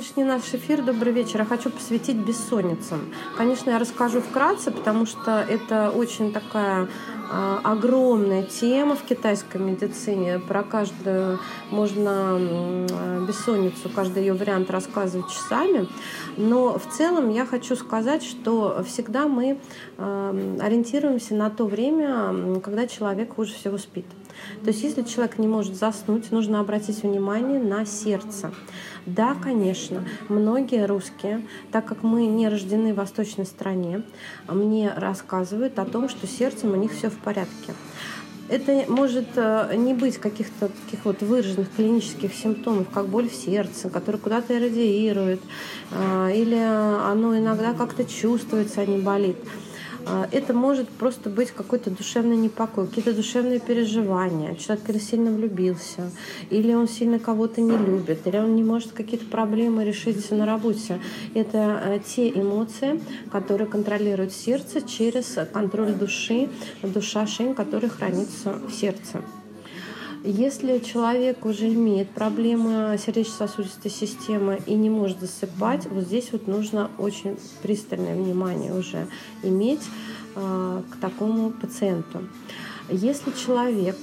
Сегодняшний наш эфир «Добрый вечер» я хочу посвятить бессонницам. Конечно, я расскажу вкратце, потому что это очень такая э, огромная тема в китайской медицине. Про каждую можно э, бессонницу, каждый ее вариант рассказывать часами. Но в целом я хочу сказать, что всегда мы э, ориентируемся на то время, когда человек хуже всего спит. То есть если человек не может заснуть, нужно обратить внимание на сердце. Да, конечно, многие русские, так как мы не рождены в восточной стране, мне рассказывают о том, что сердцем у них все в порядке. Это может э, не быть каких-то таких вот выраженных клинических симптомов, как боль в сердце, которая куда-то радиирует, э, или оно иногда как-то чувствуется, а не болит. А, это может просто быть какой-то душевный непокой, какие-то душевные переживания. Человек или сильно влюбился, или он сильно кого-то не любит, или он не может какие-то проблемы решить на работе. Это э, те эмоции, которые контролируют сердце через контроль души, душа шин, который хранится в сердце. Если человек уже имеет проблемы сердечно-сосудистой системы и не может засыпать, вот здесь вот нужно очень пристальное внимание уже иметь э, к такому пациенту. Если человек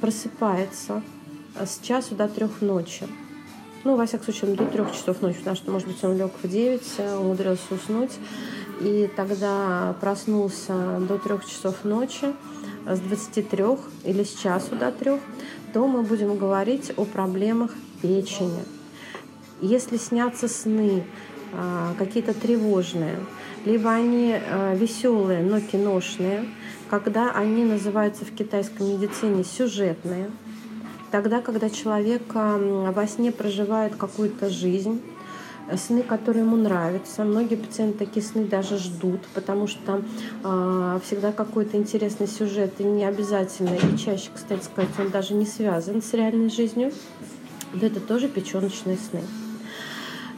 просыпается с часу до трех ночи, ну, во всяком случае, до трех часов ночи, потому что, может быть, он лег в 9, умудрился уснуть, и тогда проснулся до трех часов ночи, с 23 или с часу до 3, то мы будем говорить о проблемах печени. Если снятся сны а, какие-то тревожные, либо они а, веселые, но киношные, когда они называются в китайской медицине сюжетные, тогда, когда человек во сне проживает какую-то жизнь, сны, которые ему нравятся. Многие пациенты такие сны даже ждут, потому что э, всегда какой-то интересный сюжет, и не обязательно, и чаще, кстати сказать, он даже не связан с реальной жизнью. Да это тоже печеночные сны.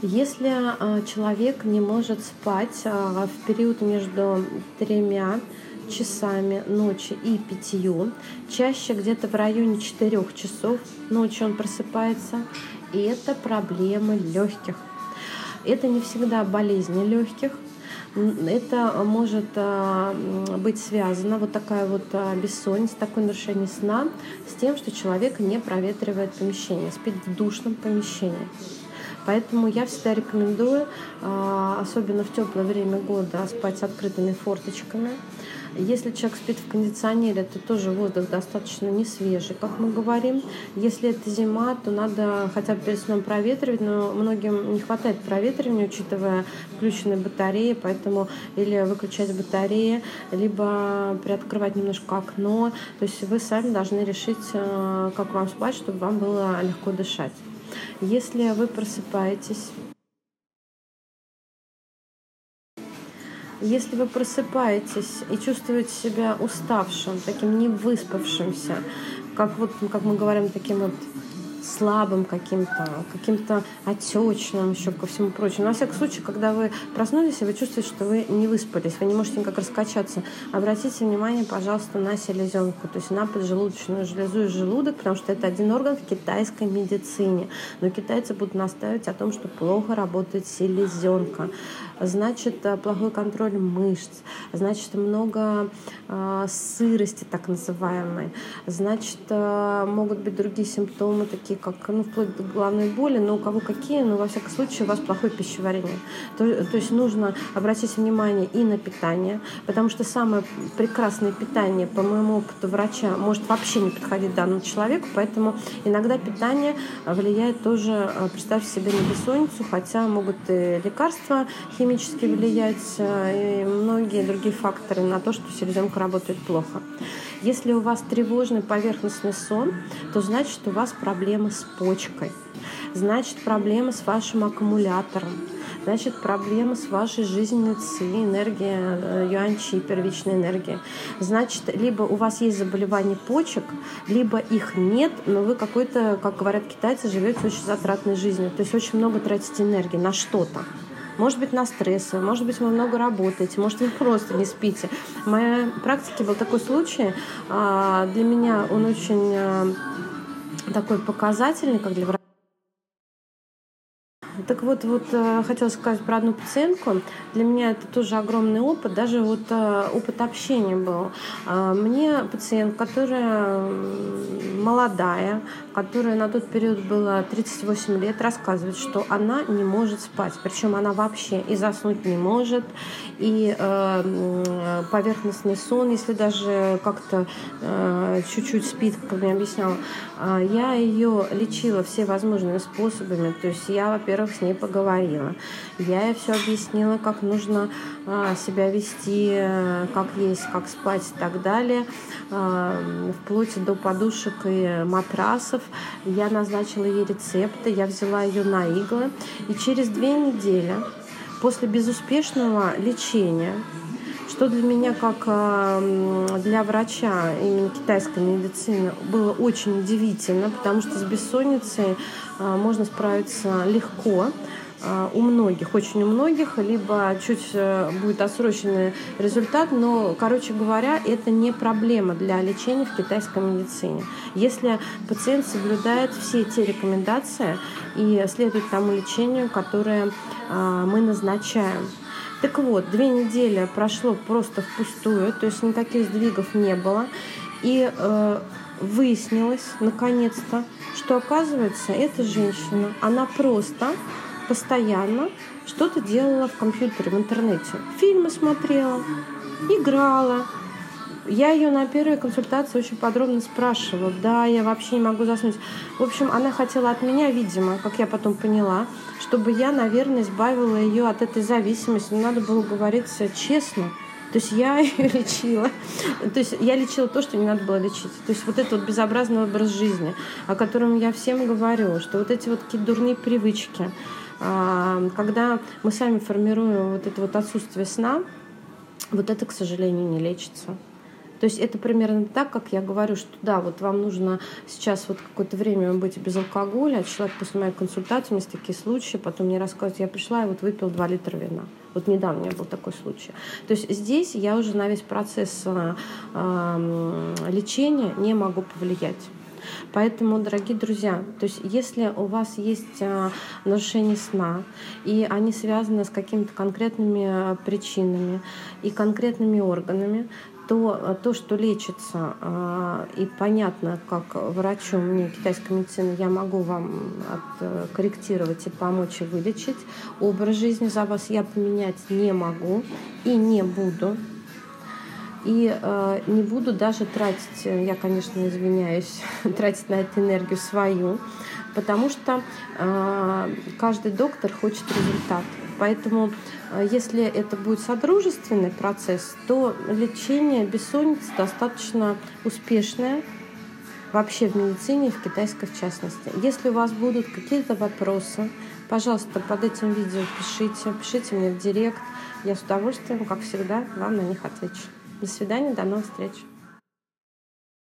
Если э, человек не может спать э, в период между тремя часами ночи и пятью, чаще где-то в районе четырех часов ночи он просыпается, и это проблемы легких. Это не всегда болезни легких, это может а, быть связано, вот такая вот а, бессонница, такое нарушение сна, с тем, что человек не проветривает помещение, спит в душном помещении. Поэтому я всегда рекомендую, а, особенно в теплое время года, спать с открытыми форточками. Если человек спит в кондиционере, то тоже воздух достаточно не свежий, как мы говорим. Если это зима, то надо хотя бы перед сном проветривать, но многим не хватает проветривания, учитывая включенные батареи, поэтому или выключать батареи, либо приоткрывать немножко окно. То есть вы сами должны решить, э, как вам спать, чтобы вам было легко дышать. Если вы просыпаетесь Если вы просыпаетесь и чувствуете себя уставшим, таким невыспавшимся, как вот, как мы говорим, таким вот слабым каким-то, каким-то отечным, еще ко всему прочему. Но, во всяком случае, когда вы проснулись, и вы чувствуете, что вы не выспались, вы не можете никак раскачаться, обратите внимание, пожалуйста, на селезенку, то есть на поджелудочную железу и желудок, потому что это один орган в китайской медицине. Но китайцы будут настаивать о том, что плохо работает селезенка. Значит, э, плохой контроль мышц, значит, много э, сырости так называемой, значит, э, могут быть другие симптомы, такие как, ну, вплоть до головной боли, но у кого какие, но во всяком случае у вас плохое пищеварение. То, то есть нужно обратить внимание и на питание, потому что самое прекрасное питание, по моему опыту врача, может вообще не подходить данному человеку, поэтому иногда питание влияет тоже, э, представьте себе, на бессонницу, хотя могут и лекарства химически влиять, э, и многие другие факторы на то, что селезенка работает плохо. Если у вас тревожный поверхностный сон, то значит у вас проблемы с почкой, значит проблемы с вашим аккумулятором, значит проблемы с вашей жизненной ци, энергия э, юанчи, первичная энергия. Значит, либо у вас есть заболевание почек, либо их нет, но вы какой-то, как говорят китайцы, живете очень затратной жизнью. То есть очень много тратите энергии на что-то. Может быть, на стрессы, может быть, вы много работаете, может, вы просто не спите. В моей практике был такой случай. А, для меня он очень а, такой показательный, как для. Так вот, вот э, хотела сказать про одну пациентку. Для меня это тоже огромный опыт, даже вот э, опыт общения был. Э, мне пациент, которая молодая, которая на тот период была 38 лет, рассказывает, что она не может спать. Причем она вообще и заснуть не может, и поверхностный сон, если даже как-то чуть-чуть спит, как мне объясняла. Я ее лечила все возможными способами. То есть я, во-первых, с ней поговорила. Я ей все объяснила, как нужно э, себя вести, э, как есть, как спать и так далее. Э, вплоть до подушек и матрасов. Я назначила ей рецепты, я взяла ее на иглы. И через две недели после безуспешного лечения, что для меня, как э, для врача именно китайской медицины, было очень удивительно, потому что с бессонницей э, можно справиться легко э, у многих, очень у многих, либо чуть будет отсроченный результат, но, короче говоря, это не проблема для лечения в китайской медицине. Если пациент соблюдает все те рекомендации и следует тому лечению, которое мы назначаем. Так вот, две недели прошло просто впустую, то есть никаких сдвигов не было. И э, выяснилось, наконец-то, что оказывается, эта женщина, она просто постоянно что-то делала в компьютере, в интернете. Фильмы смотрела, играла, я ее на первой консультации очень подробно спрашивала. Да, я вообще не могу заснуть. В общем, она хотела от меня, видимо, как я потом поняла, чтобы я, наверное, избавила ее от этой зависимости. Но надо было говорить честно. То есть я ее лечила. То есть я лечила то, что не надо было лечить. То есть вот этот вот безобразный образ жизни, о котором я всем говорю, что вот эти вот какие дурные привычки, а, когда мы сами формируем вот это вот отсутствие сна, вот это, к сожалению, не лечится. То есть это примерно так, как я говорю, что да, вот вам нужно сейчас вот какое-то время быть без алкоголя, а человек после моей консультации, у меня такие случаи, потом мне рассказывают, я пришла и вот выпил 2 литра вина. Вот недавно у меня был такой случай. То есть здесь я уже на весь процесс э, лечения не могу повлиять. Поэтому, дорогие друзья, то есть если у вас есть а, нарушение сна, и они связаны с какими-то конкретными а, причинами и конкретными органами, то, э, то что лечится, и понятно, как врачу мне китайской медицины я могу вам корректировать и помочь и вылечить. Образ жизни за вас я поменять не могу и не буду. И э, не буду даже тратить, я, конечно, извиняюсь, тратить на эту энергию свою, потому что э, каждый доктор хочет результат. Поэтому, э, если это будет содружественный процесс, то лечение бессонницы достаточно успешное вообще в медицине, в китайской в частности. Если у вас будут какие-то вопросы, пожалуйста, под этим видео пишите, пишите мне в директ. Я с удовольствием, как всегда, вам на них отвечу. До свидания, до новых встреч.